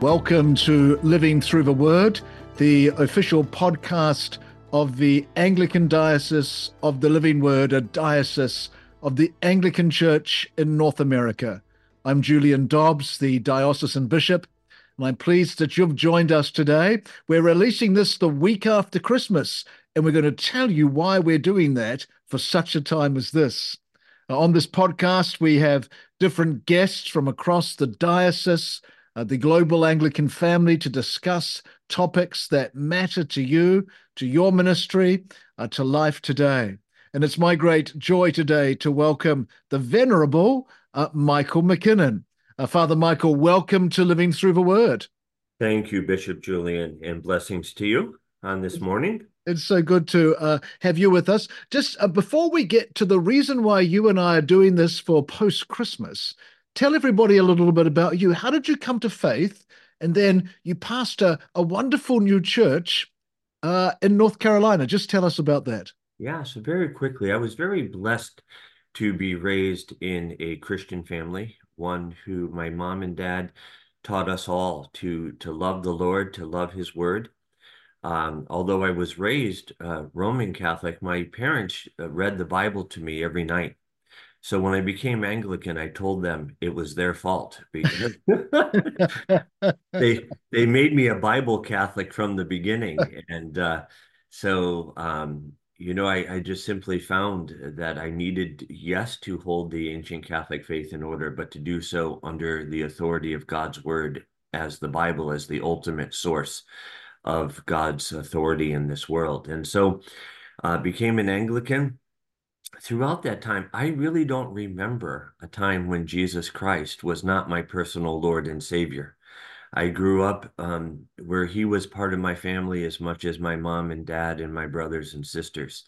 Welcome to Living Through the Word, the official podcast of the Anglican Diocese of the Living Word, a diocese of the Anglican Church in North America. I'm Julian Dobbs, the diocesan bishop, and I'm pleased that you've joined us today. We're releasing this the week after Christmas, and we're going to tell you why we're doing that for such a time as this. On this podcast, we have different guests from across the diocese uh, the global Anglican family to discuss topics that matter to you, to your ministry, uh, to life today. And it's my great joy today to welcome the Venerable uh, Michael McKinnon. Uh, Father Michael, welcome to Living Through the Word. Thank you, Bishop Julian, and blessings to you on this morning. It's so good to uh, have you with us. Just uh, before we get to the reason why you and I are doing this for post Christmas, tell everybody a little bit about you. How did you come to faith? And then you pastor a wonderful new church uh, in North Carolina. Just tell us about that. Yeah, so very quickly, I was very blessed to be raised in a Christian family, one who my mom and dad taught us all to to love the Lord, to love His Word. Um, although I was raised uh, Roman Catholic, my parents uh, read the Bible to me every night. So when I became Anglican, I told them it was their fault because they they made me a Bible Catholic from the beginning, and uh, so um, you know I, I just simply found that I needed yes to hold the ancient Catholic faith in order, but to do so under the authority of God's Word as the Bible as the ultimate source of God's authority in this world, and so uh, became an Anglican throughout that time, I really don't remember a time when Jesus Christ was not my personal Lord and Savior. I grew up um, where he was part of my family as much as my mom and dad and my brothers and sisters.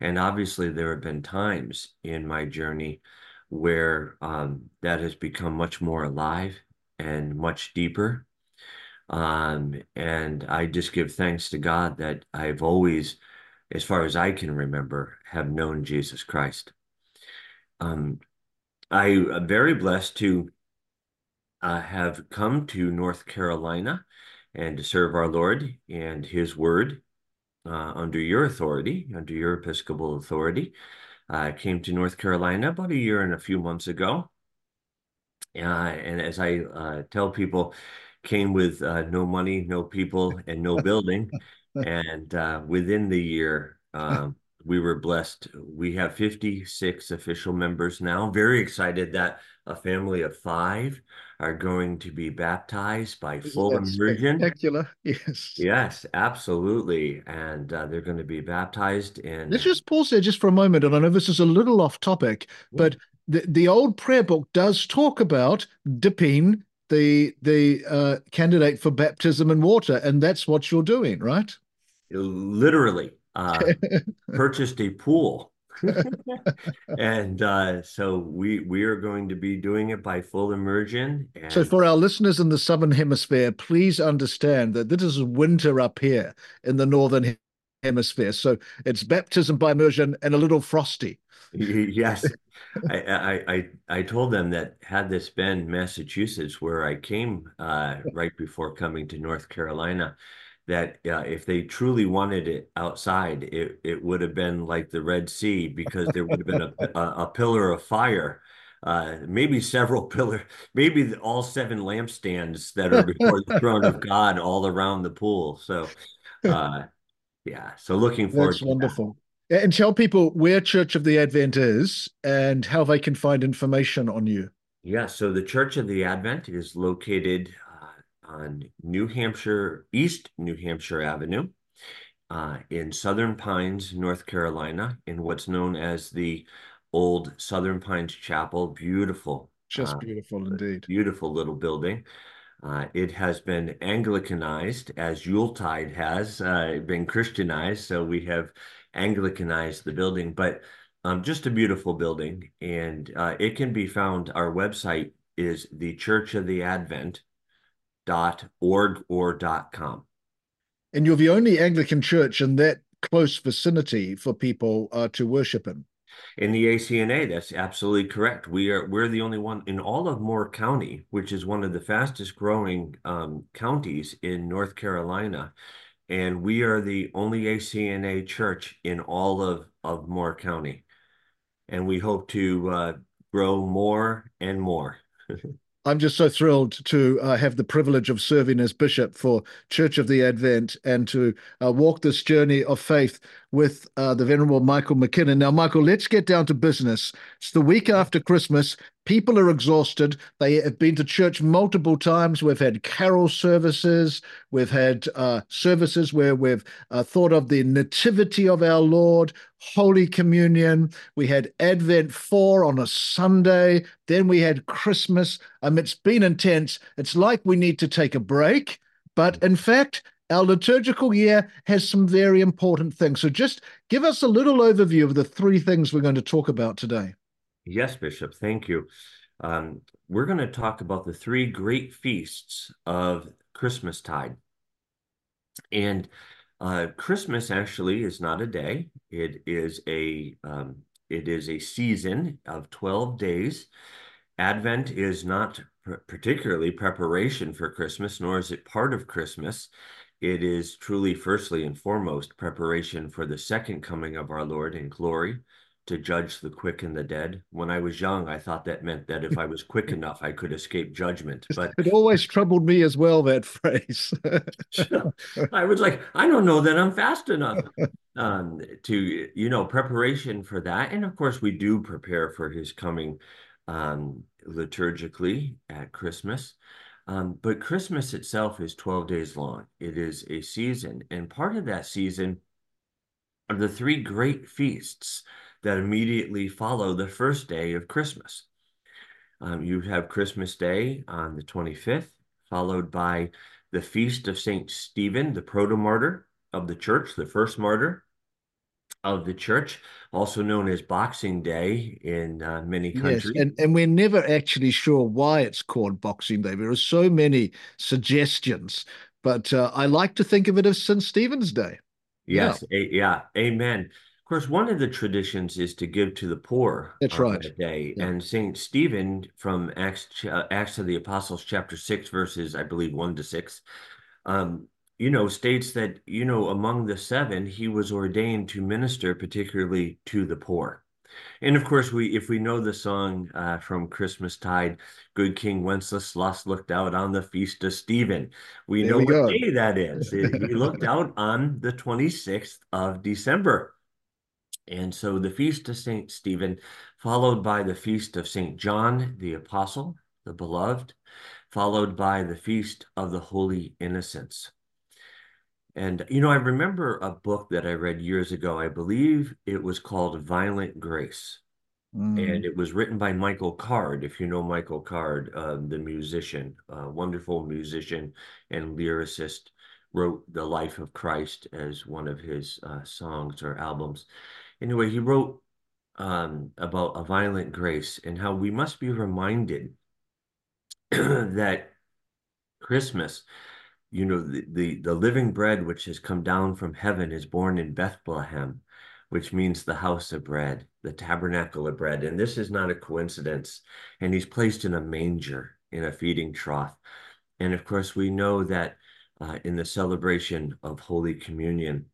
And obviously, there have been times in my journey where um, that has become much more alive and much deeper. Um, and I just give thanks to God that I've always as far as I can remember, have known Jesus Christ. Um, I am very blessed to uh, have come to North Carolina and to serve our Lord and His Word uh, under your authority, under your Episcopal authority. I came to North Carolina about a year and a few months ago. Uh, and as I uh, tell people, came with uh, no money, no people, and no building and uh, within the year, um, we were blessed. We have 56 official members now. Very excited that a family of five are going to be baptized by full immersion. Spectacular, yes. Yes, absolutely. And uh, they're going to be baptized in. Let's just pause there just for a moment. And I know this is a little off topic, but the, the old prayer book does talk about dipping the the uh, candidate for baptism in water, and that's what you're doing, right? Literally uh, purchased a pool. and uh, so we we are going to be doing it by full immersion. And... So for our listeners in the southern hemisphere, please understand that this is winter up here in the northern hemisphere. So it's baptism by immersion and a little frosty. yes. I, I, I I told them that had this been Massachusetts, where I came uh, right before coming to North Carolina, that uh, if they truly wanted it outside, it, it would have been like the Red Sea because there would have been a, a, a pillar of fire, uh, maybe several pillars, maybe all seven lampstands that are before the throne of God all around the pool. So, uh, yeah, so looking forward. That's wonderful. That. And tell people where Church of the Advent is and how they can find information on you. Yeah, so the Church of the Advent is located on New Hampshire, East New Hampshire Avenue uh, in Southern Pines, North Carolina, in what's known as the old Southern Pines Chapel. Beautiful. Just uh, beautiful indeed. Beautiful little building. Uh, it has been Anglicanized as Yuletide has uh, been Christianized. So we have Anglicanized the building, but um, just a beautiful building. And uh, it can be found, our website is the Church of the Advent dot org or dot com. And you're the only Anglican church in that close vicinity for people uh, to worship in. In the ACNA, that's absolutely correct. We are we're the only one in all of Moore County, which is one of the fastest growing um, counties in North Carolina, and we are the only ACNA church in all of of Moore County, and we hope to uh, grow more and more. I'm just so thrilled to uh, have the privilege of serving as bishop for Church of the Advent and to uh, walk this journey of faith with uh, the Venerable Michael McKinnon. Now, Michael, let's get down to business. It's the week after Christmas. People are exhausted. They have been to church multiple times. We've had carol services. We've had uh, services where we've uh, thought of the nativity of our Lord, Holy Communion. We had Advent 4 on a Sunday. Then we had Christmas. Um, it's been intense. It's like we need to take a break. But in fact, our liturgical year has some very important things. So just give us a little overview of the three things we're going to talk about today. Yes, Bishop, thank you. Um, we're going to talk about the three great feasts of Christmastide. And uh, Christmas actually is not a day; it is a um, it is a season of twelve days. Advent is not particularly preparation for Christmas, nor is it part of Christmas. It is truly, firstly and foremost, preparation for the second coming of our Lord in glory to judge the quick and the dead. When I was young, I thought that meant that if I was quick enough, I could escape judgment. But it always troubled me as well, that phrase. I was like, I don't know that I'm fast enough um, to, you know, preparation for that. And of course, we do prepare for his coming um, liturgically at Christmas. Um, but Christmas itself is 12 days long. It is a season. And part of that season are the three great feasts that immediately follow the first day of Christmas. Um, you have Christmas Day on the 25th, followed by the feast of St. Stephen, the proto martyr of the church, the first martyr of the church, also known as Boxing Day in uh, many countries. Yes, and, and we're never actually sure why it's called Boxing Day. There are so many suggestions, but uh, I like to think of it as St. Stephen's Day. Yes, yeah. A, yeah, amen. Of course, one of the traditions is to give to the poor. That's right. That day, yeah. and Saint Stephen from Acts, Acts of the Apostles, chapter six, verses I believe one to six, um, you know, states that, you know, among the seven, he was ordained to minister particularly to the poor. And of course, we if we know the song uh, from Christmas Tide, Good King Wenceslas looked out on the feast of Stephen. We there know we what go. day that is. he looked out on the 26th of December. And so the feast of Saint Stephen, followed by the feast of Saint John the Apostle, the beloved, followed by the feast of the Holy Innocents. And, you know, I remember a book that I read years ago. I believe it was called Violent Grace. Mm. And it was written by Michael Card, if you know Michael Card, uh, the musician, uh, wonderful musician and lyricist, wrote The Life of Christ as one of his uh, songs or albums. Anyway, he wrote um, about a violent grace and how we must be reminded that Christmas you know the, the the living bread which has come down from heaven is born in Bethlehem which means the house of bread the tabernacle of bread. And this is not a coincidence. And he's placed in a manger in a feeding trough. And of course we know that uh, in the celebration of holy communion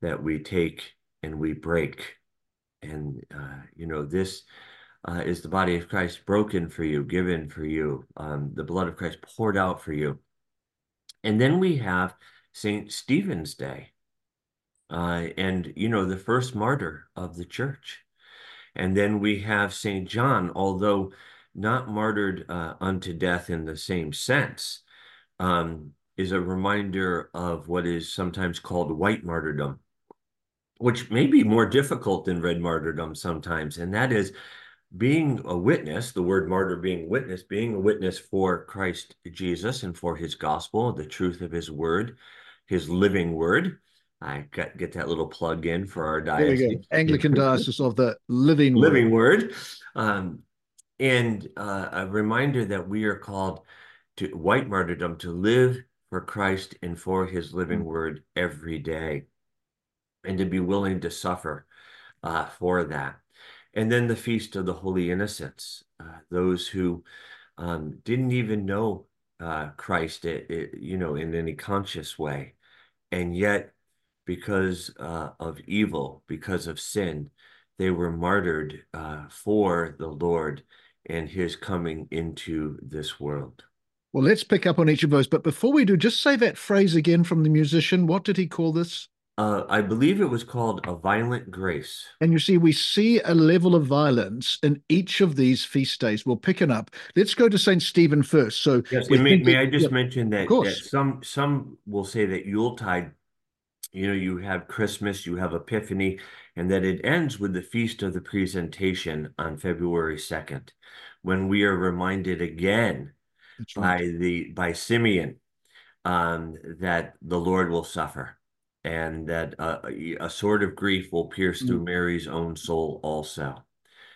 that we take and we break. And uh, you know this uh, is the body of Christ broken for you, given for you, um, the blood of Christ poured out for you. And then we have St. Stephen's Day, uh, and, you know, the first martyr of the church. And then we have St. John, although not martyred uh, unto death in the same sense, um, is a reminder of what is sometimes called white martyrdom, which may be more difficult than red martyrdom sometimes. And that is being a witness, the word martyr being witness, being a witness for Christ Jesus and for his gospel, the truth of his word, his living word. I got get that little plug in for our diocese. Anglican diocese of the living word. living word. Um, and uh, a reminder that we are called to white martyrdom to live for Christ and for his living mm-hmm. word every day and to be willing to suffer uh, for that. And then the Feast of the Holy Innocents, uh, those who um, didn't even know uh, Christ, it, it, you know, in any conscious way. And yet, because uh, of evil, because of sin, they were martyred uh, for the Lord and his coming into this world. Well, let's pick up on each of those. But before we do, just say that phrase again from the musician. What did he call this? Uh, I believe it was called a violent grace. And you see, we see a level of violence in each of these feast days. We'll pick it up. Let's go to Saint Stephen first. So, yes, may, may I just yeah, mention that, that some some will say that Yuletide, you know, you have Christmas, you have Epiphany, and that it ends with the feast of the presentation on February second, when we are reminded again by the by Simeon um, that the Lord will suffer and that uh, a sword of grief will pierce through mm. Mary's own soul also.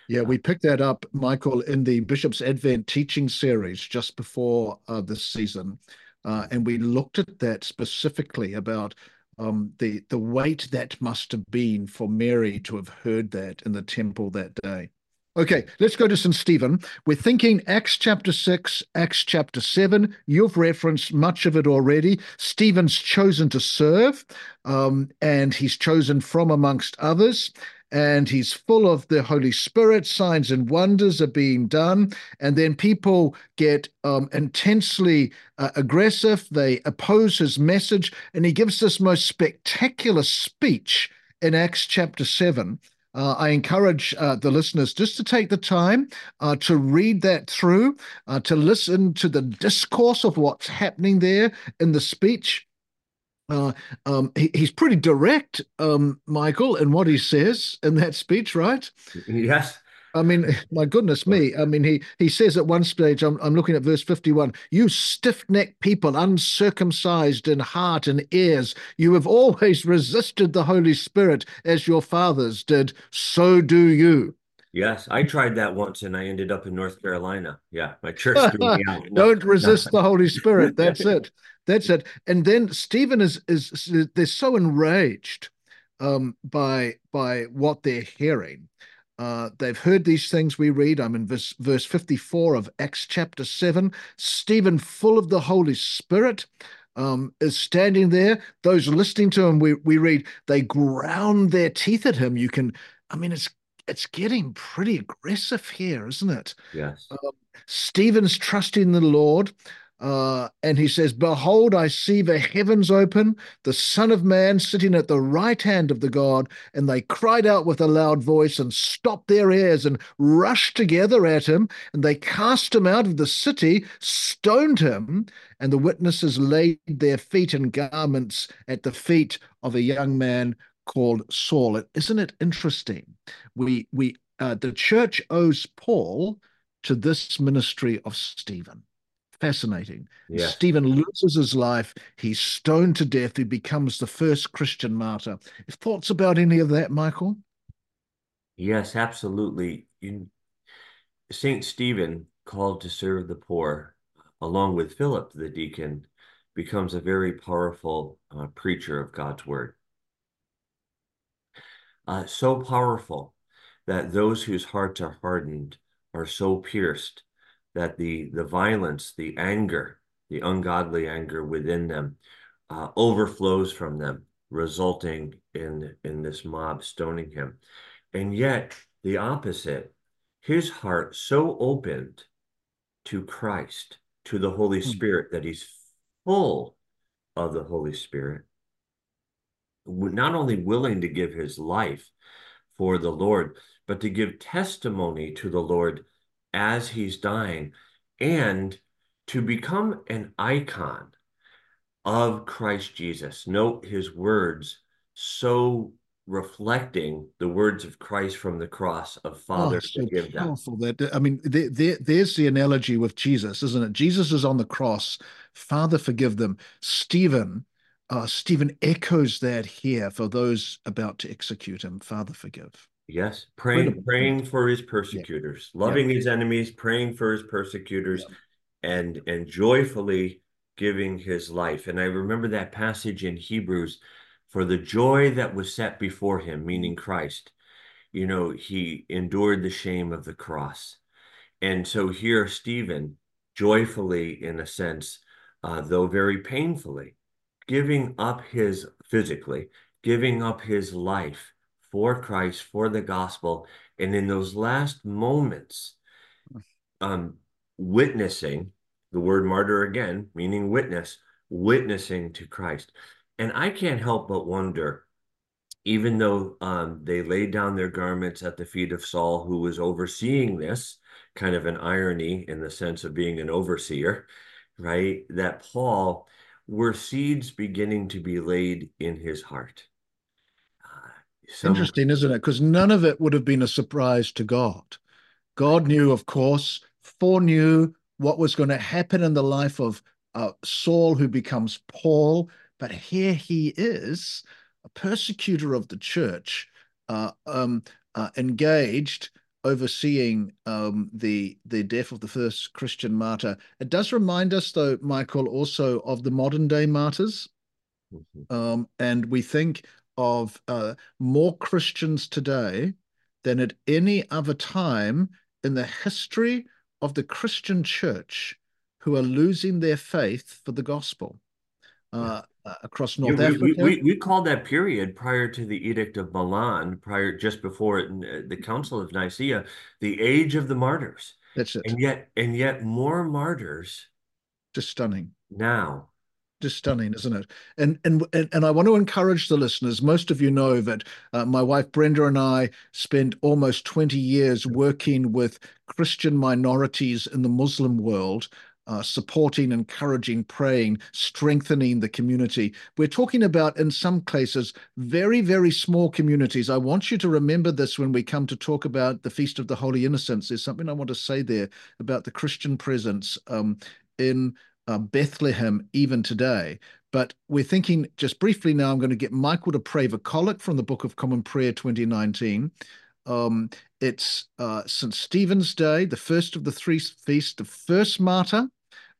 Yeah, we picked that up, Michael, in the Bishop's Advent teaching series just before uh, this season. Uh, and we looked at that specifically about um, the the weight that must have been for Mary to have heard that in the temple that day. Okay, let's go to St. Stephen. We're thinking Acts chapter 6, Acts chapter 7. You've referenced much of it already. Stephen's chosen to serve, um, and he's chosen from amongst others. And he's full of the Holy Spirit. Signs and wonders are being done. And then people get um, intensely uh, aggressive. They oppose his message. And he gives this most spectacular speech in Acts chapter 7 uh, I encourage uh, the listeners just to take the time uh, to read that through, uh, to listen to the discourse of what's happening there in the speech. Uh, um, he, he's pretty direct, um, Michael, in what he says in that speech, right? Yes. I mean, my goodness me. I mean, he he says at one stage, I'm, I'm looking at verse 51, you stiff necked people, uncircumcised in heart and ears, you have always resisted the Holy Spirit as your fathers did. So do you. Yes, I tried that once and I ended up in North Carolina. Yeah, my church threw me out. No, Don't resist no. the Holy Spirit. That's it. That's it. And then Stephen is is they're so enraged um, by by what they're hearing uh, they've heard these things we read. I'm in verse, verse 54 of Acts chapter 7. Stephen, full of the Holy Spirit, um, is standing there. Those listening to him, we, we read, they ground their teeth at him. You can, I mean, it's it's getting pretty aggressive here, isn't it? Yes. Um, Stephen's trusting the Lord. Uh, and he says, Behold, I see the heavens open, the Son of Man sitting at the right hand of the God. And they cried out with a loud voice and stopped their ears and rushed together at him. And they cast him out of the city, stoned him. And the witnesses laid their feet and garments at the feet of a young man called Saul. Isn't it interesting? We, we, uh, the church owes Paul to this ministry of Stephen fascinating. Yes. Stephen loses his life. He's stoned to death. He becomes the first Christian martyr. Thoughts about any of that, Michael? Yes, absolutely. Saint Stephen, called to serve the poor, along with Philip the deacon, becomes a very powerful uh, preacher of God's word. Uh, so powerful that those whose hearts are hardened are so pierced that the the violence, the anger, the ungodly anger within them uh, overflows from them, resulting in in this mob stoning him. And yet the opposite, his heart so opened to Christ, to the Holy hmm. Spirit, that he's full of the Holy Spirit, not only willing to give his life for the Lord, but to give testimony to the Lord as he's dying and to become an icon of Christ Jesus. Note his words so reflecting the words of Christ from the cross of Father oh, so forgive powerful them. That I mean, there, there, there's the analogy with Jesus, isn't it? Jesus is on the cross. Father, forgive them. Stephen, uh, Stephen echoes that here for those about to execute him. Father, forgive. Yes, praying, praying for his persecutors, yeah. loving yeah. his enemies, praying for his persecutors, yeah. and and joyfully giving his life. And I remember that passage in Hebrews, for the joy that was set before him, meaning Christ, you know, he endured the shame of the cross. And so here, Stephen, joyfully, in a sense, uh, though very painfully, giving up his physically, giving up his life for Christ, for the gospel. And in those last moments, um, witnessing the word martyr again, meaning witness, witnessing to Christ. And I can't help but wonder, even though um, they laid down their garments at the feet of Saul, who was overseeing this, kind of an irony in the sense of being an overseer, right? That Paul were seeds beginning to be laid in his heart. Interesting, isn't it? Because none of it would have been a surprise to God. God knew, of course, foreknew what was going to happen in the life of uh, Saul, who becomes Paul. But here he is, a persecutor of the church, uh, um, uh, engaged overseeing um, the the death of the first Christian martyr. It does remind us, though, Michael, also of the modern day martyrs, mm-hmm. um, and we think of uh, more Christians today than at any other time in the history of the Christian church who are losing their faith for the gospel. Uh, uh, across North yeah, we, Africa. We, we, we called that period prior to the Edict of Milan, prior just before it, uh, the Council of Nicaea, the age of the martyrs. That's it. And yet, and yet, more martyrs. Just stunning. Now, just stunning, isn't it? And and and I want to encourage the listeners. Most of you know that uh, my wife Brenda and I spent almost 20 years working with Christian minorities in the Muslim world uh, supporting, encouraging, praying, strengthening the community. We're talking about, in some cases, very, very small communities. I want you to remember this when we come to talk about the Feast of the Holy Innocents. There's something I want to say there about the Christian presence um, in uh, Bethlehem even today. But we're thinking just briefly now, I'm going to get Michael to pray the collect from the Book of Common Prayer 2019. Um, it's uh, St. Stephen's Day, the first of the three feasts, the first martyr.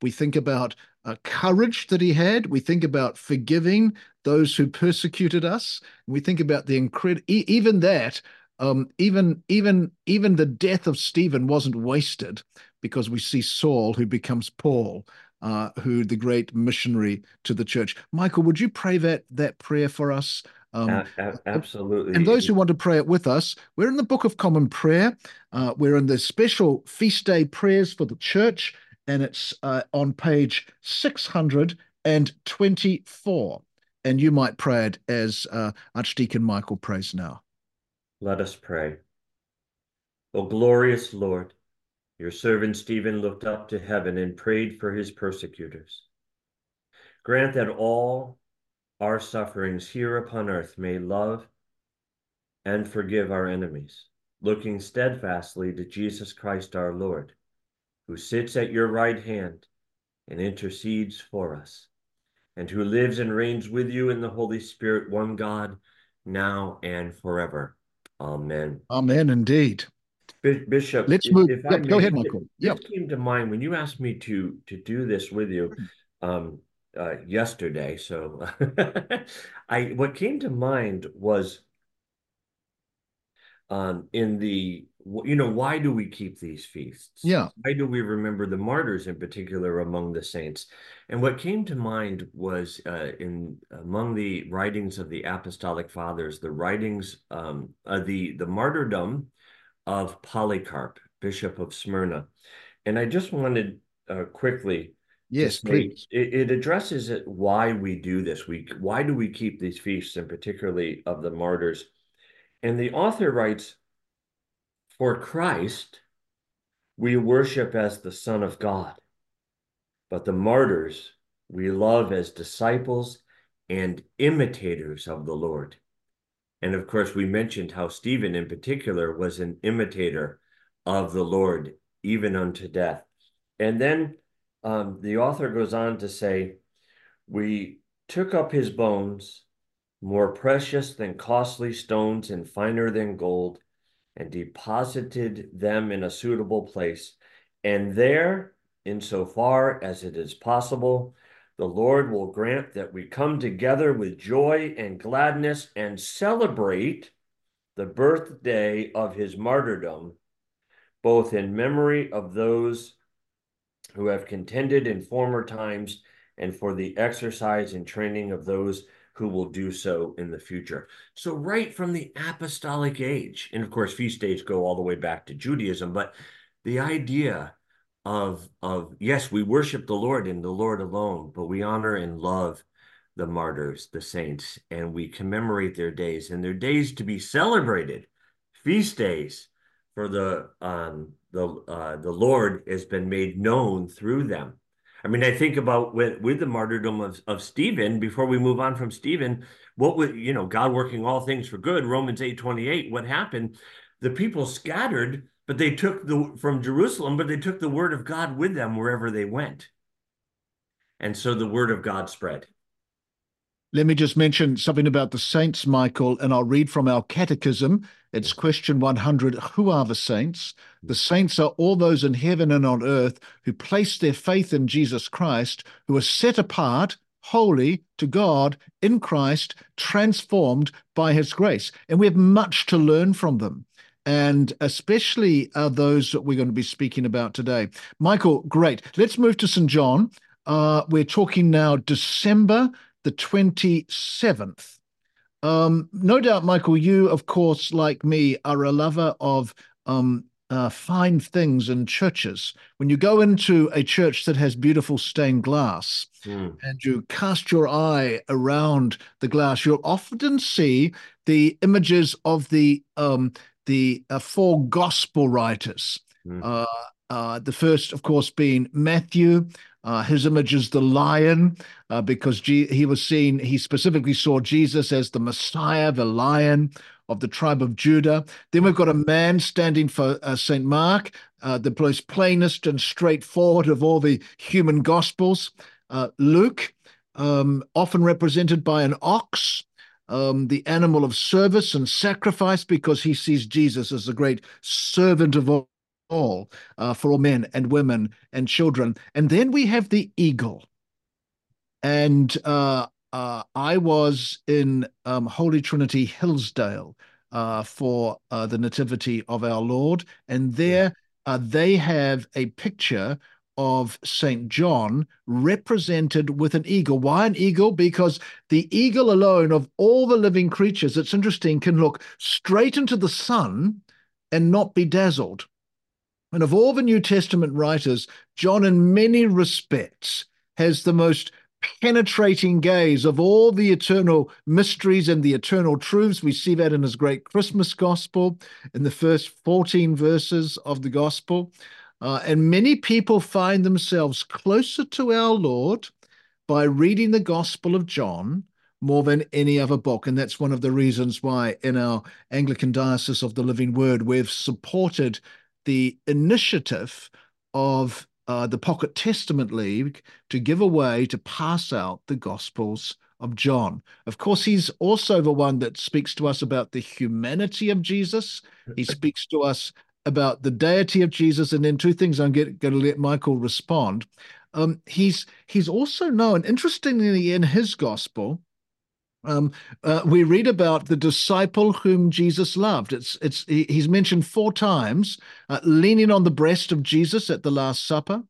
We think about uh, courage that he had. We think about forgiving those who persecuted us. We think about the incredible, even that, um, even even even the death of Stephen wasn't wasted because we see Saul who becomes Paul, uh, who the great missionary to the church. Michael, would you pray that that prayer for us? Um, absolutely. And those who want to pray it with us, we're in the Book of Common Prayer. Uh, we're in the special feast day prayers for the church and it's uh, on page 624. And you might pray it as uh, Archdeacon Michael prays now. Let us pray. O glorious Lord, your servant Stephen looked up to heaven and prayed for his persecutors. Grant that all our sufferings here upon earth may love and forgive our enemies, looking steadfastly to Jesus Christ our Lord who sits at your right hand and intercedes for us, and who lives and reigns with you in the Holy Spirit, one God, now and forever. Amen. Amen, indeed. Bishop, let's move. Yep, may, go ahead, Michael. Yep. This came to mind when you asked me to to do this with you um, uh, yesterday. So, I what came to mind was um, in the you know why do we keep these feasts yeah why do we remember the martyrs in particular among the saints and what came to mind was uh, in among the writings of the apostolic fathers the writings um, uh, the the martyrdom of polycarp bishop of smyrna. And i just wanted uh, quickly yes please. it, it addresses it why we do this. We why do we keep these feasts and particularly of the martyrs? And the author writes for Christ, we worship as the Son of God, but the martyrs we love as disciples and imitators of the Lord. And of course, we mentioned how Stephen, in particular, was an imitator of the Lord, even unto death. And then um, the author goes on to say, We took up his bones, more precious than costly stones and finer than gold and deposited them in a suitable place. And there, insofar as it is possible, the Lord will grant that we come together with joy and gladness and celebrate the birthday of his martyrdom, both in memory of those who have contended in former times and for the exercise and training of those who will do so in the future. So, right from the apostolic age, and of course, feast days go all the way back to Judaism, but the idea of of yes, we worship the Lord and the Lord alone, but we honor and love the martyrs, the saints, and we commemorate their days and their days to be celebrated, feast days for the um, the uh, the Lord has been made known through them. I mean, I think about with with the martyrdom of, of Stephen, before we move on from Stephen, what would you know, God working all things for good, Romans 8 28, what happened? The people scattered, but they took the from Jerusalem, but they took the word of God with them wherever they went. And so the word of God spread. Let me just mention something about the saints, Michael, and I'll read from our catechism. It's question 100 Who are the saints? Mm-hmm. The saints are all those in heaven and on earth who place their faith in Jesus Christ, who are set apart, holy to God in Christ, transformed by his grace. And we have much to learn from them. And especially uh, those that we're going to be speaking about today. Michael, great. Let's move to St. John. Uh, we're talking now December the 27th. Um, no doubt, Michael, you, of course, like me, are a lover of um, uh, fine things in churches. When you go into a church that has beautiful stained glass mm. and you cast your eye around the glass, you'll often see the images of the um, the uh, four gospel writers. Mm. Uh, uh, the first, of course, being Matthew, uh, his image is the lion uh, because G- he was seen, he specifically saw Jesus as the Messiah, the lion of the tribe of Judah. Then we've got a man standing for uh, St. Mark, uh, the most plainest and straightforward of all the human gospels. Uh, Luke, um, often represented by an ox. Um, the animal of service and sacrifice because he sees Jesus as the great servant of all all uh, for all men and women and children. And then we have the eagle. And uh, uh, I was in um, Holy Trinity Hillsdale uh, for uh, the Nativity of our Lord. And there uh, they have a picture of St. John represented with an eagle. Why an eagle? Because the eagle alone of all the living creatures, it's interesting, can look straight into the sun and not be dazzled. And of all the New Testament writers, John, in many respects, has the most penetrating gaze of all the eternal mysteries and the eternal truths. We see that in his great Christmas gospel, in the first 14 verses of the gospel. Uh, and many people find themselves closer to our Lord by reading the Gospel of John more than any other book. And that's one of the reasons why in our Anglican Diocese of the Living Word, we've supported the initiative of uh, the Pocket Testament League to give away, to pass out the Gospels of John. Of course, he's also the one that speaks to us about the humanity of Jesus. He speaks to us about the deity of Jesus. And then two things I'm going to let Michael respond. Um, he's he's also known, interestingly, in his gospel, um, uh, we read about the disciple whom Jesus loved. It's it's he's mentioned four times, uh, leaning on the breast of Jesus at the Last Supper.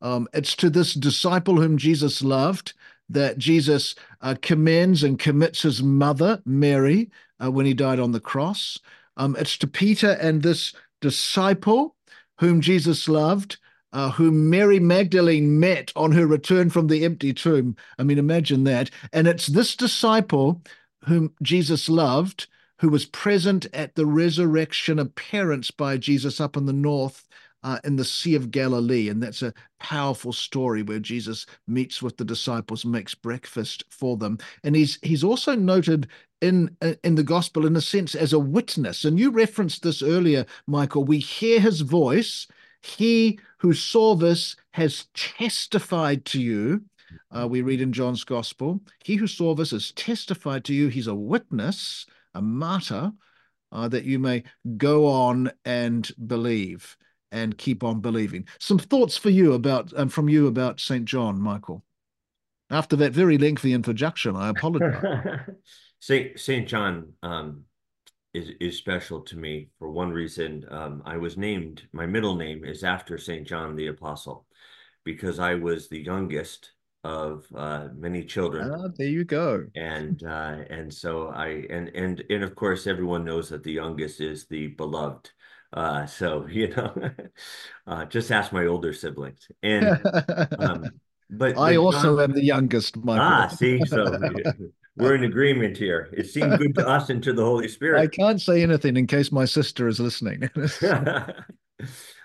Um, it's to this disciple whom Jesus loved that Jesus uh, commends and commits his mother Mary uh, when he died on the cross. Um, it's to Peter and this disciple whom Jesus loved uh, whom Mary Magdalene met on her return from the empty tomb. I mean, imagine that. And it's this disciple whom Jesus loved who was present at the resurrection appearance by Jesus up in the north uh, in the Sea of Galilee. And that's a powerful story where Jesus meets with the disciples makes breakfast for them. And he's he's also noted in uh, in the gospel in a sense as a witness. And you referenced this earlier, Michael. We hear his voice he who saw this has testified to you. Uh, we read in John's Gospel, he who saw this has testified to you. He's a witness, a martyr, uh, that you may go on and believe and keep on believing. Some thoughts for you about and um, from you about Saint John, Michael. After that very lengthy introduction, I apologize. Saint Saint John um, is is special to me for one reason. Um, I was named my middle name is after Saint John the Apostle because I was the youngest of uh, many children. Ah, there you go. And uh, and so I and and and of course everyone knows that the youngest is the beloved. Uh, so you know, uh, just ask my older siblings. And um, but I also am the youngest, Michael. ah, see, so we're in agreement here. It seemed good to us and to the Holy Spirit. I can't say anything in case my sister is listening.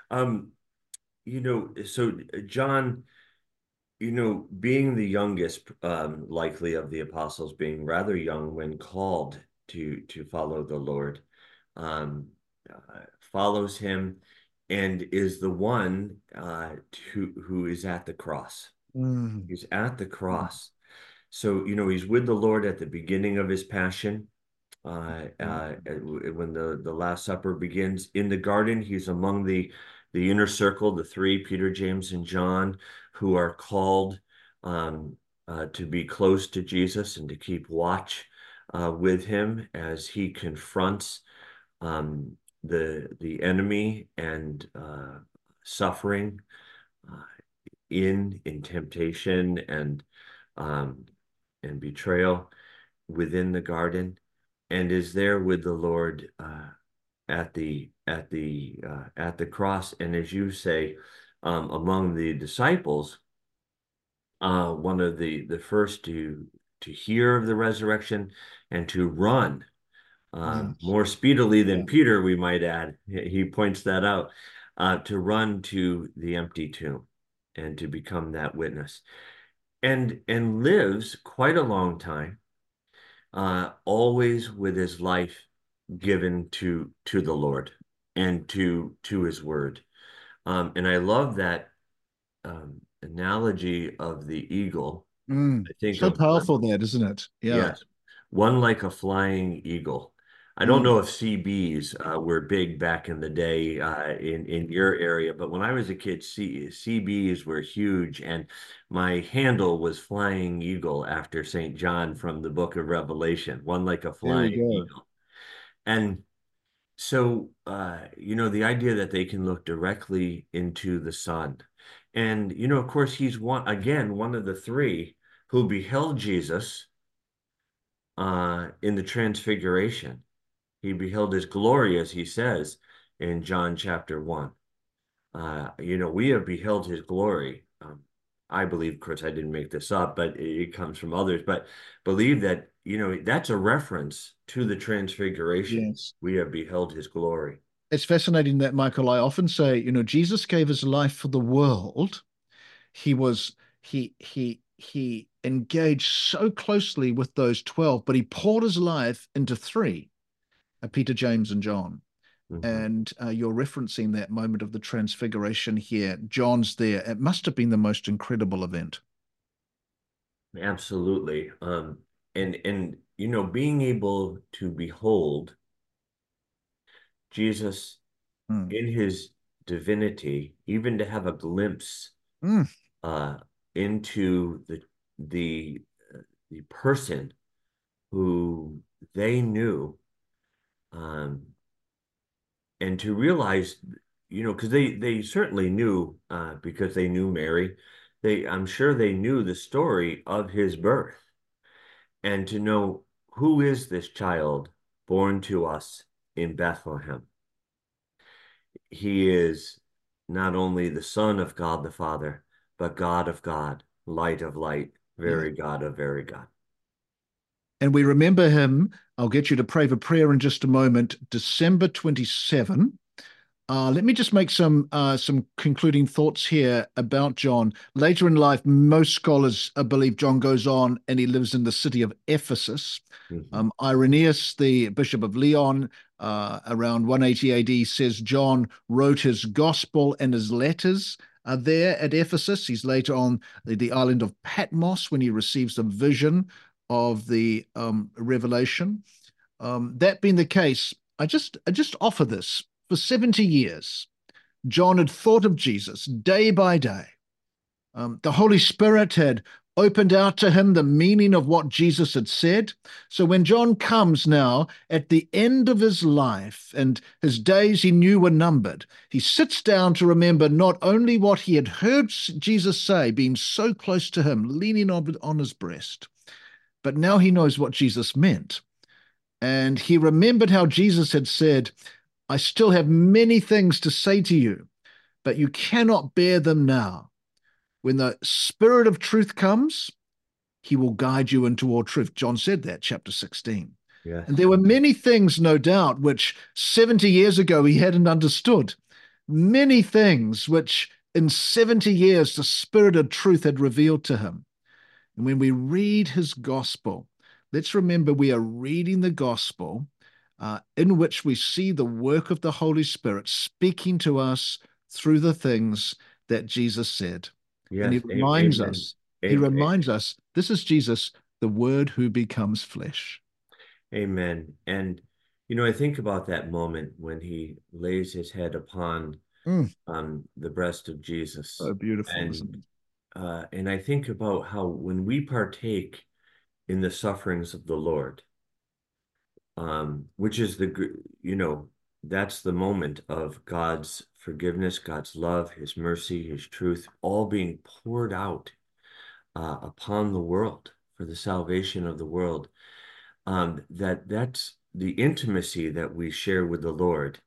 um, you know, so John, you know, being the youngest, um, likely of the apostles, being rather young when called to to follow the Lord, um, uh, follows him, and is the one uh, to who is at the cross. Mm, He's at the cross. So, you know, he's with the Lord at the beginning of his passion. Uh, uh, when the, the Last Supper begins in the garden, he's among the the inner circle, the three, Peter, James, and John, who are called um, uh, to be close to Jesus and to keep watch uh, with him as he confronts um, the the enemy and uh, suffering uh, in in temptation and um, and betrayal within the garden, and is there with the Lord uh, at the at the uh, at the cross, and as you say, um, among the disciples, uh, one of the the first to to hear of the resurrection and to run um, more speedily than Peter, we might add. He points that out uh, to run to the empty tomb and to become that witness, and and lives quite a long time, uh, always with his life given to to the Lord and to to His Word. Um, and I love that um, analogy of the eagle. Mm, I think so one, powerful that, isn't it? Yeah. yes, one like a flying eagle. I don't know if CBs uh, were big back in the day uh, in in your area, but when I was a kid, C CBs were huge, and my handle was Flying Eagle after Saint John from the Book of Revelation, one like a flying eagle. And so, uh, you know, the idea that they can look directly into the sun. And, you know, of course, he's one, again, one of the three who beheld Jesus uh, in the transfiguration. He beheld his glory, as he says in John chapter 1. Uh, you know, we have beheld his glory. Um, I believe, of course, I didn't make this up, but it, comes from others, but believe that, you know, that's a reference to the transfiguration. Yes. We have beheld his glory. It's fascinating that, Michael. I often say, you know, Jesus gave his life for the world. He was, he, he, he engaged so closely with those 12, but he poured his life into three, Peter, James, and John. Mhm. And uh, you're referencing that moment of the transfiguration here. John's there. It must have been the most incredible event. Absolutely. Um, and and you know, being able to behold Jesus Mm. in his divinity, even to have a glimpse Mm. uh, into the the uh, the person who they knew, um, and to realize, you know, because they they certainly knew uh, because they knew Mary, they I'm sure they knew the story of his birth, and to know who is this child born to us in Bethlehem. He is not only the Son of God the Father, but God of God, light of light, very God of very God. And we remember him. I'll get you to pray for prayer in just a moment. December 27. Uh, let me just make some uh, some concluding thoughts here about John. Later in life, most scholars uh, believe John goes on and he lives in the city of Ephesus. Mhm. Um, Irenaeus, the bishop of Lyon, uh, around 180 AD, says John wrote his gospel and his letters uh, there at Ephesus. He's later on the, the island of Patmos when he receives a vision of the um, revelation. Um, that being the case, I just I just offer this for 70 years. John had thought of Jesus day by day. Um, the Holy Spirit had opened out to him the meaning of what Jesus had said. So when John comes now at the end of his life and his days he knew were numbered, he sits down to remember not only what he had heard Jesus say, being so close to him, leaning on, on his breast, but now he knows what Jesus meant. And he remembered how Jesus had said, I still have many things to say to you, but you cannot bear them now. When the Spirit of truth comes, he will guide you into all truth. John said that, chapter 16. Yes. And there were many things, no doubt, which 70 years ago he hadn't understood. Many things which in 70 years the Spirit of truth had revealed to him. And when we read his gospel, let's remember we are reading the gospel uh, in which we see the work of the Holy Spirit speaking to us through the things that Jesus said. Yes. And he reminds Amen. us, he Amen. reminds us, this is Jesus, the word who becomes flesh. Amen. And you know, I think about that moment when he lays his head upon Mm. um, the breast of Jesus. So beautiful, And-? Uh, and I think about how when we partake in the sufferings of the Lord, um, which is the, you know, that's the moment of God's forgiveness, God's love, His mercy, His truth, all being poured out uh, upon the world for the salvation of the world. Um, that that's the intimacy that we share with the Lord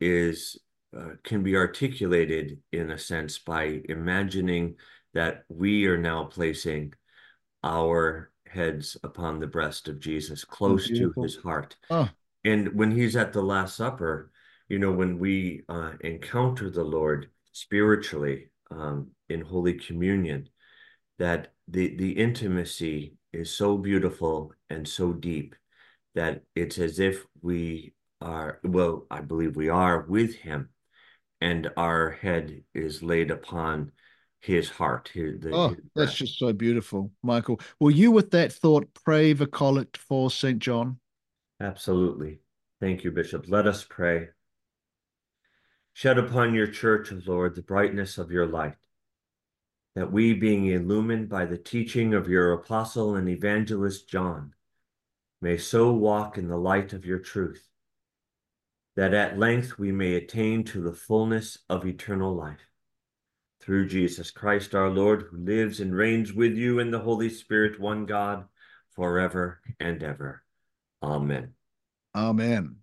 is uh, can be articulated in a sense by imagining that we are now placing our heads upon the breast of Jesus, close to his heart. Oh, And when he's at the Last Supper, you know, when we uh, encounter the Lord spiritually um, in Holy Communion, that the the intimacy is so beautiful and so deep that it's as if we are, well, I believe we are with him, and our head is laid upon his heart. His, the, oh, that's just so beautiful, Michael. Will you, with that thought, pray the collect for St. John? Absolutely. Thank you, Bishop. Let us pray. Shed upon your church, O Lord, the brightness of your light, that we, being illumined by the teaching of your apostle and evangelist John, may so walk in the light of your truth, that at length we may attain to the fullness of eternal life. Through Jesus Christ our Lord, who lives and reigns with you in the Holy Spirit, one God, forever and ever. Amen. Amen.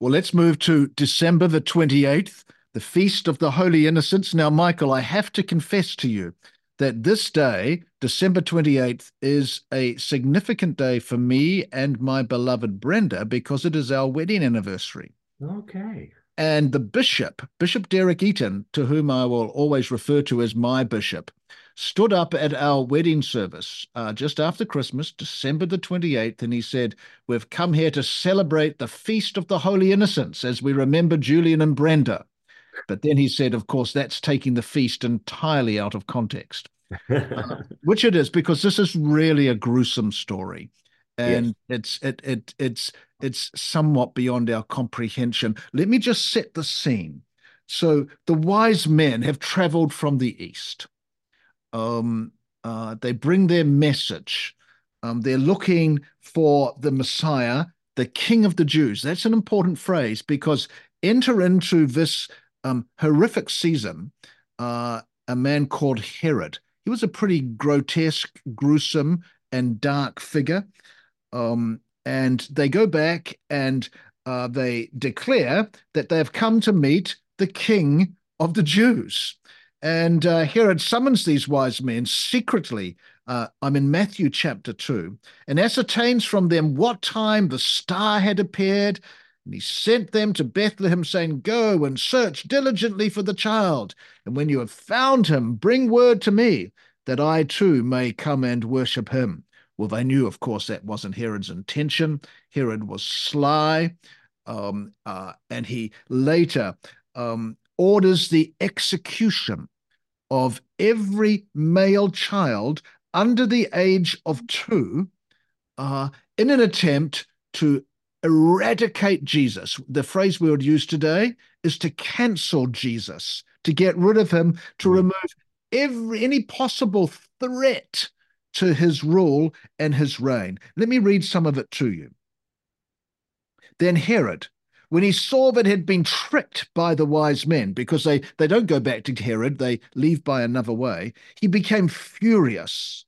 Well, let's move to December the 28th, the Feast of the Holy Innocents. Now, Michael, I have to confess to you that this day, December 28th, is a significant day for me and my beloved Brenda because it is our wedding anniversary. Okay. And the bishop, Bishop Derek Eaton, to whom I will always refer to as my bishop, stood up at our wedding service uh, just after Christmas, December the 28th, and he said, We've come here to celebrate the Feast of the Holy Innocents as we remember Julian and Brenda. But then he said, Of course, that's taking the feast entirely out of context, which it is, because this is really a gruesome story. And it's it it it's it's somewhat beyond our comprehension. Let me just set the scene. So the wise men have traveled from the east. Um, uh, they bring their message. Um, they're looking for the Messiah, the King of the Jews. That's an important phrase because enter into this um, horrific season uh, a man called Herod. He was a pretty grotesque, gruesome, and dark figure. Um, and they go back and uh, they declare that they have come to meet the King of the Jews. And uh, Herod summons these wise men secretly. Uh, I'm in Matthew chapter 2, and ascertains from them what time the star had appeared. And he sent them to Bethlehem, saying, Go and search diligently for the child. And when you have found him, bring word to me, that I too may come and worship him. Well, they knew, of course, that wasn't Herod's intention. Herod was sly, um, uh, and he later um, orders the execution of every male child under the age of two uh, in an attempt to eradicate Jesus. The phrase we would use today is to cancel Jesus, to get rid of him, to Mm. remove every any possible threat to his rule and his reign. Let me read some of it to you. Then Herod, when he saw that he had been tricked by the wise men, because they, they don't go back to Herod, they leave by another way, he became furious.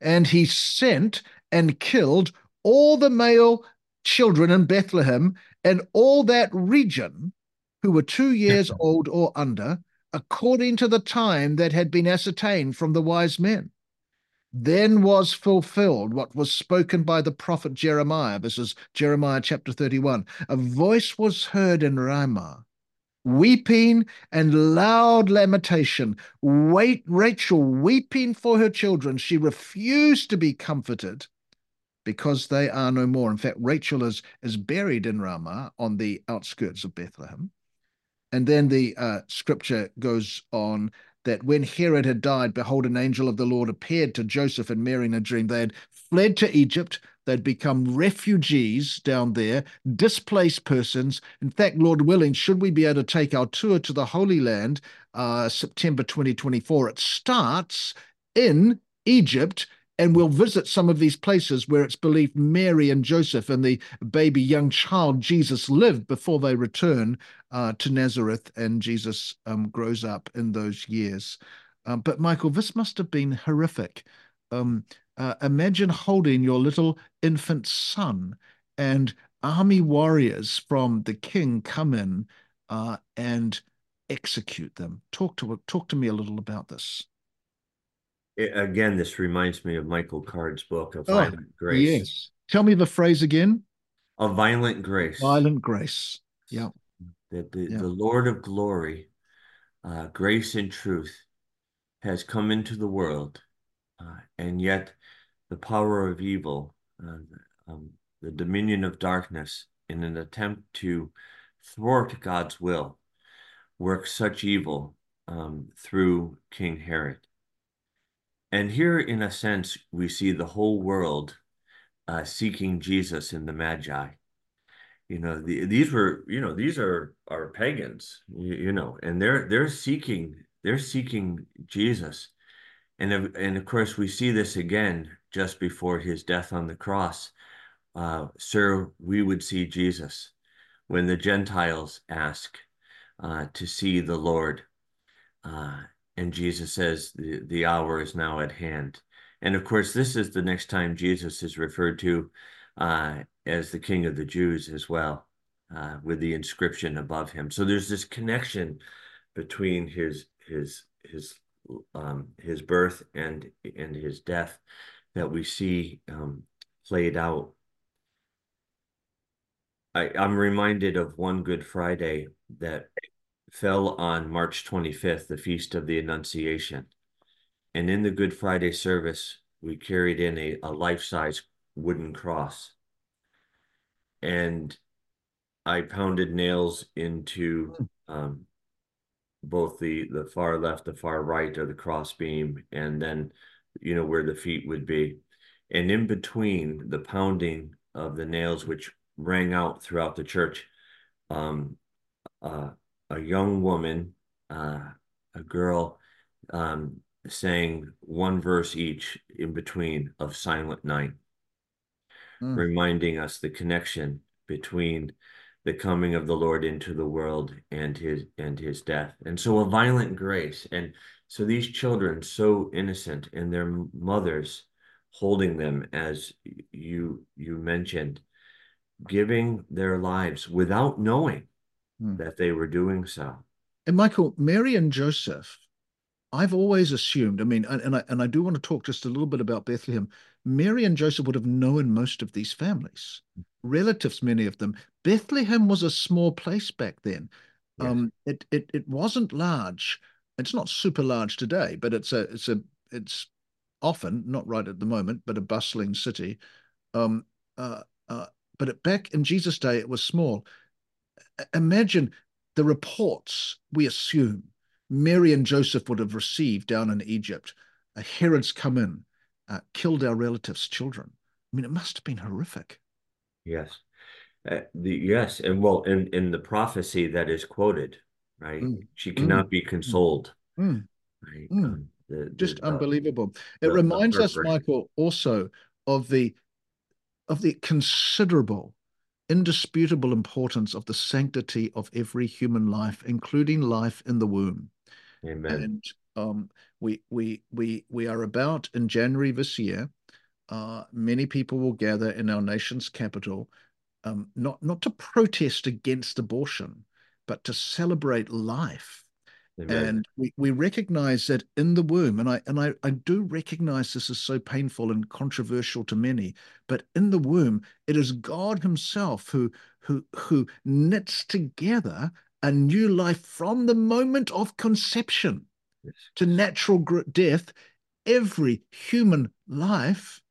And he sent and killed all the male children in Bethlehem and all that region who were two years old or under, according to the time that had been ascertained from the wise men. Then was fulfilled what was spoken by the prophet Jeremiah. This is Jeremiah chapter 31. A voice was heard in Ramah, weeping and loud lamentation. Wait, Rachel weeping for her children. She refused to be comforted because they are no more. In fact, Rachel is, is buried in Ramah on the outskirts of Bethlehem. And then the uh, scripture goes on that when Herod had died, behold, an angel of the Lord appeared to Joseph and Mary in a dream. They had fled to Egypt. They'd become refugees down there, displaced persons. In fact, Lord willing, should we be able to take our tour to the Holy Land, uh, September 2024, it starts in Egypt and we'll visit some of these places where it's believed Mary and Joseph and the baby young child Jesus lived before they return uh, to Nazareth and Jesus um, grows up in those years. Um, but Michael, this must have been horrific. Um, uh, imagine holding your little infant son and army warriors from the king come in uh, and execute them. Talk to talk to me a little about this again, this reminds me of Michael Card's book, A oh, Violent Grace. Yes. Tell me the phrase again. A Violent Grace. Violent Grace. Yeah. That the, yeah. the Lord of glory, uh, grace and truth, has come into the world, uh, and yet the power of evil, uh, um, the dominion of darkness, in an attempt to thwart God's will, works such evil um, through King Herod. And here, in a sense, we see the whole world uh, seeking Jesus in the Magi. You know, the, these were, you know, these are are pagans, you, you, know, and they're they're seeking they're seeking Jesus, and of, and of course we see this again just before his death on the cross. Uh, Sir, we would see Jesus when the Gentiles ask uh, to see the Lord. Uh, and Jesus says, the, the hour is now at hand. And of course, this is the next time Jesus is referred to uh, as the King of the Jews as well, uh, with the inscription above him. So there's this connection between his his his um, his birth and and his death that we see um, played out. I, I'm reminded of one Good Friday that fell on March 25th, the Feast of the Annunciation. And in the Good Friday service, we carried in a, a life size wooden cross. And I pounded nails into um, both the, the far left, the far right of the cross beam, and then, you know, where the feet would be. And in between the pounding of the nails, which rang out throughout the church, um, uh, a young woman, uh, a girl, um, saying one verse each in between of Silent Night, mm. reminding us the connection between the coming of the Lord into the world and his and his death. And so a violent grace. And so these children so innocent and their mothers holding them as you you mentioned, giving their lives without knowing mm. that they were doing so. And Michael, Mary and Joseph, I've always assumed, I mean, and, and I and I do want to talk just a little bit about Bethlehem. Mary and Joseph would have known most of these families, relatives, many of them. Bethlehem was a small place back then. Yes. Um, it it it wasn't large. It's not super large today, but it's a it's a it's often not right at the moment, but a bustling city. Um, uh, uh, but back in Jesus' day, it was small imagine the reports we assume Mary and Joseph would have received down in Egypt. Uh, Herod's come in, uh, killed our relatives' children. I mean, it must have been horrific. Yes. Uh, the yes, and well, in in the prophecy that is quoted, right? Mm. She cannot mm. be consoled. Mm. Right? Mm. Um, The, just the, unbelievable. It reminds us, Michael, also of the of the considerable, indisputable importance of the sanctity of every human life, including life in the womb. Amen. And um, we we we we are about in January this year. Uh, many people will gather in our nation's capital, um, not not to protest against abortion, but to celebrate life Amen. And we, we recognize that in the womb, and I and I, I do recognize this is so painful and controversial to many, but in the womb, it is God Himself who who who knits together a new life from the moment of conception yes. to natural death. Every human life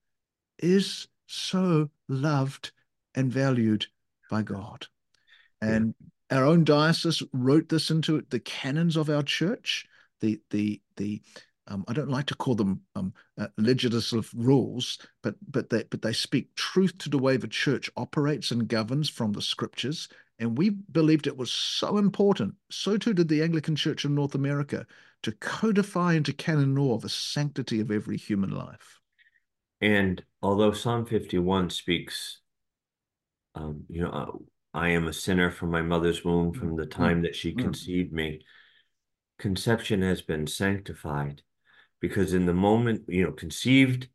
is so loved and valued by God. And yeah our own diocese wrote this into the canons of our church. The the the um, I don't like to call them um, uh, legislative rules, but but they but they speak truth to the way the church operates and governs from the scriptures. And we believed it was so important. So too did the Anglican Church in North America to codify into canon law the sanctity of every human life. And although Psalm 51 speaks, um, you know, uh, I am a sinner from my mother's womb from the mm-hmm. time that she mm-hmm. conceived me. Conception has been sanctified because in the moment, you know, conceived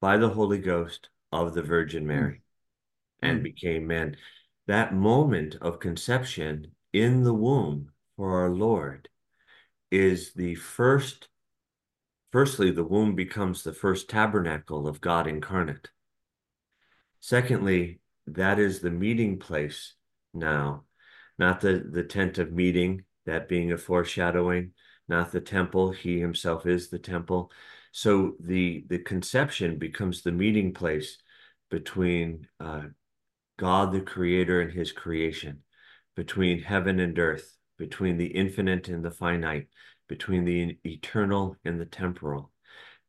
by the Holy Ghost of the Virgin mm. Mary and became man. That moment of conception in the womb for our Lord is the first, firstly, the womb becomes the first tabernacle of God incarnate. Secondly, that is the meeting place now, not the, the tent of meeting, that being a foreshadowing, not the temple, he himself is the temple. So the, the conception becomes the meeting place between uh, God the creator and his creation, between heaven and earth, between the infinite and the finite, between the eternal and the temporal.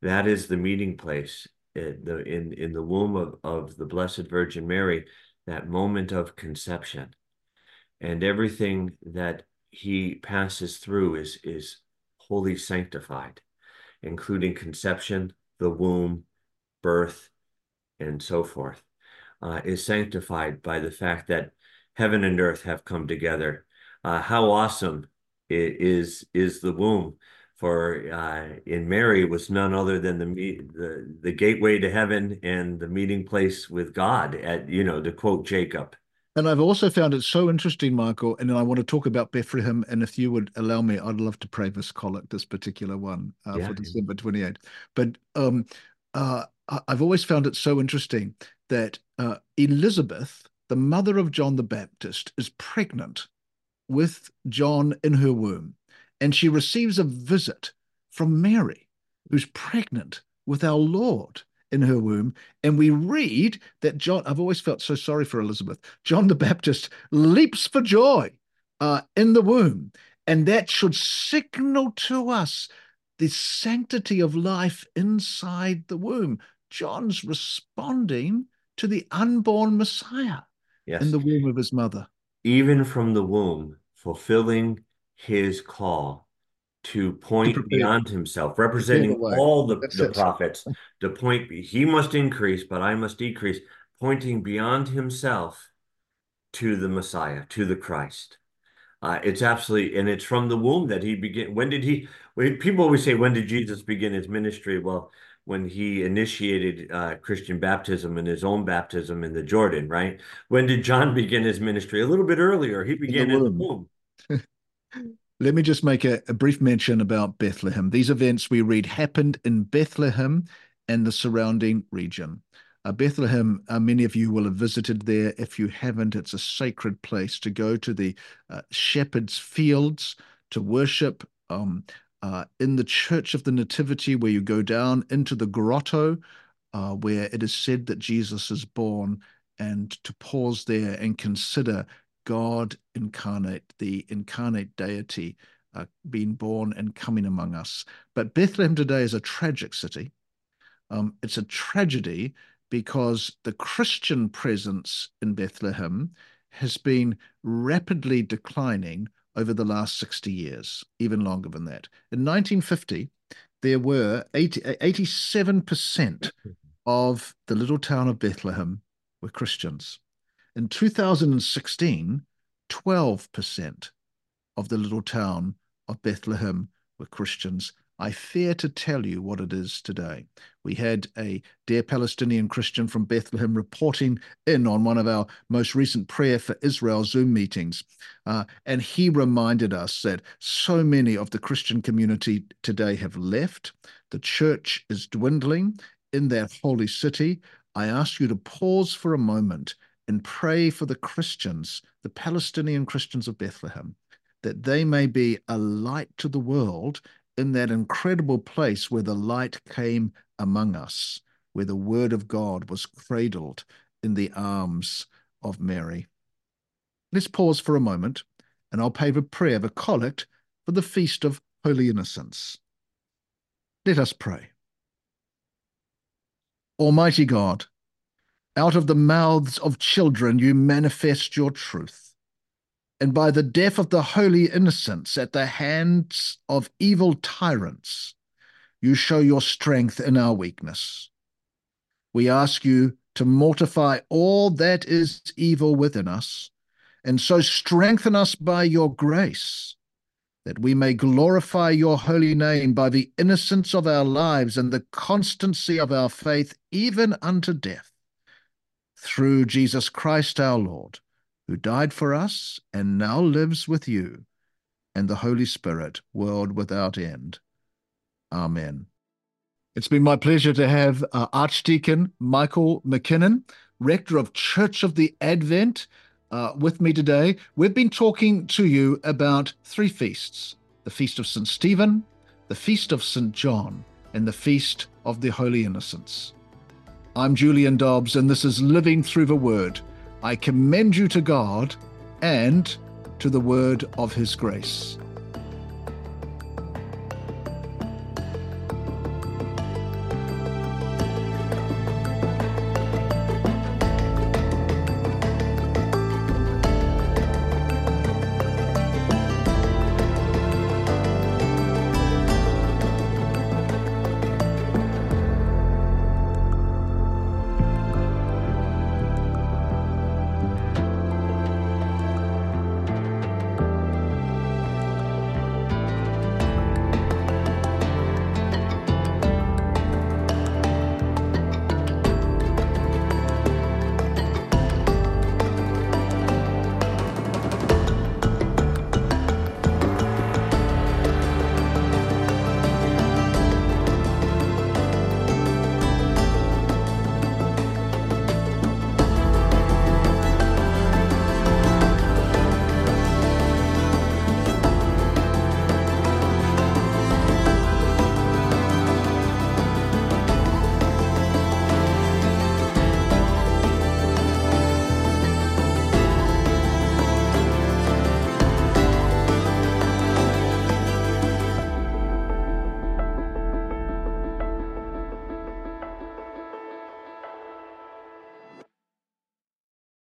That is the meeting place in the, in, in the womb of, of the Blessed Virgin Mary that moment of conception. And everything that he passes through is is wholly sanctified including conception the womb birth and so forth uh, is sanctified by the fact that heaven and earth have come together. Uh, how awesome is is the womb for uh, in Mary was none other than the, the the gateway to heaven and the meeting place with God. At you know, to quote Jacob. And I've also found it so interesting, Michael. And I want to talk about Bethlehem. And if you would allow me, I'd love to pray this collect, this particular one uh, yeah. for December 28th. But um, uh, I've always found it so interesting that uh, Elizabeth, the mother of John the Baptist, is pregnant with John in her womb and she receives a visit from Mary, who's pregnant with our Lord in her womb. And we read that John, I've always felt so sorry for Elizabeth. John the Baptist leaps for joy uh, in the womb. And that should signal to us the sanctity of life inside the womb. John's responding to the unborn Messiah yes. in the womb of his mother. Even from the womb, fulfilling his call to point to beyond himself, representing all the, the prophets, to point, he must increase, but I must decrease, pointing beyond himself to the Messiah, to the Christ. Uh, it's absolutely, and it's from the womb that he began. When did he? People always say, when did Jesus begin his ministry? Well, when he initiated uh, Christian baptism and his own baptism in the Jordan, right? When did John begin his ministry? A little bit earlier. He began in the womb. In the womb. Let me just make a, a, brief mention about Bethlehem. These events we read happened in Bethlehem and the surrounding region. Uh, Bethlehem, uh, many of you will have visited there. If you haven't, it's a sacred place to go to the uh, shepherd's fields to worship. Um, uh, in the Church of the Nativity, where you go down into the grotto, uh, where it is said that Jesus is born, and to pause there and consider God incarnate, the incarnate deity uh, being born and coming among us. But Bethlehem today is a tragic city. Um, it's a tragedy because the Christian presence in Bethlehem has been rapidly declining over the last 60 years, even longer than that. In 1950, there were 80, 87% of the little town of Bethlehem were Christians. In 2016, 12% of the little town of Bethlehem were Christians. I fear to tell you what it is today. We had a dear Palestinian Christian from Bethlehem reporting in on one of our most recent Prayer for Israel Zoom meetings. Uh, and he reminded us that so many of the Christian community today have left. The church is dwindling in that holy city. I ask you to pause for a moment and pray for the Christians, the Palestinian Christians of Bethlehem, that they may be a light to the world in that incredible place where the light came among us, where the word of God was cradled in the arms of Mary. Let's pause for a moment and I'll pay a prayer of a collect for the feast of Holy Innocents. Let us pray. Almighty God, out of the mouths of children you manifest your truth and by the death of the holy innocents at the hands of evil tyrants, you show your strength in our weakness. We ask you to mortify all that is evil within us, and so strengthen us by your grace, that we may glorify your holy name by the innocence of our lives and the constancy of our faith, even unto death. Through Jesus Christ our Lord who died for us and now lives with you and the Holy Spirit, world without end. Amen. It's been my pleasure to have uh, Archdeacon Michael McKinnon, Rector of Church of the Advent, uh, with me today. We've been talking to you about three feasts the Feast of St. Stephen, the Feast of St. John, and the Feast of the Holy Innocents. I'm Julian Dobbs, and this is Living Through the Word I commend you to God and to the word of his grace.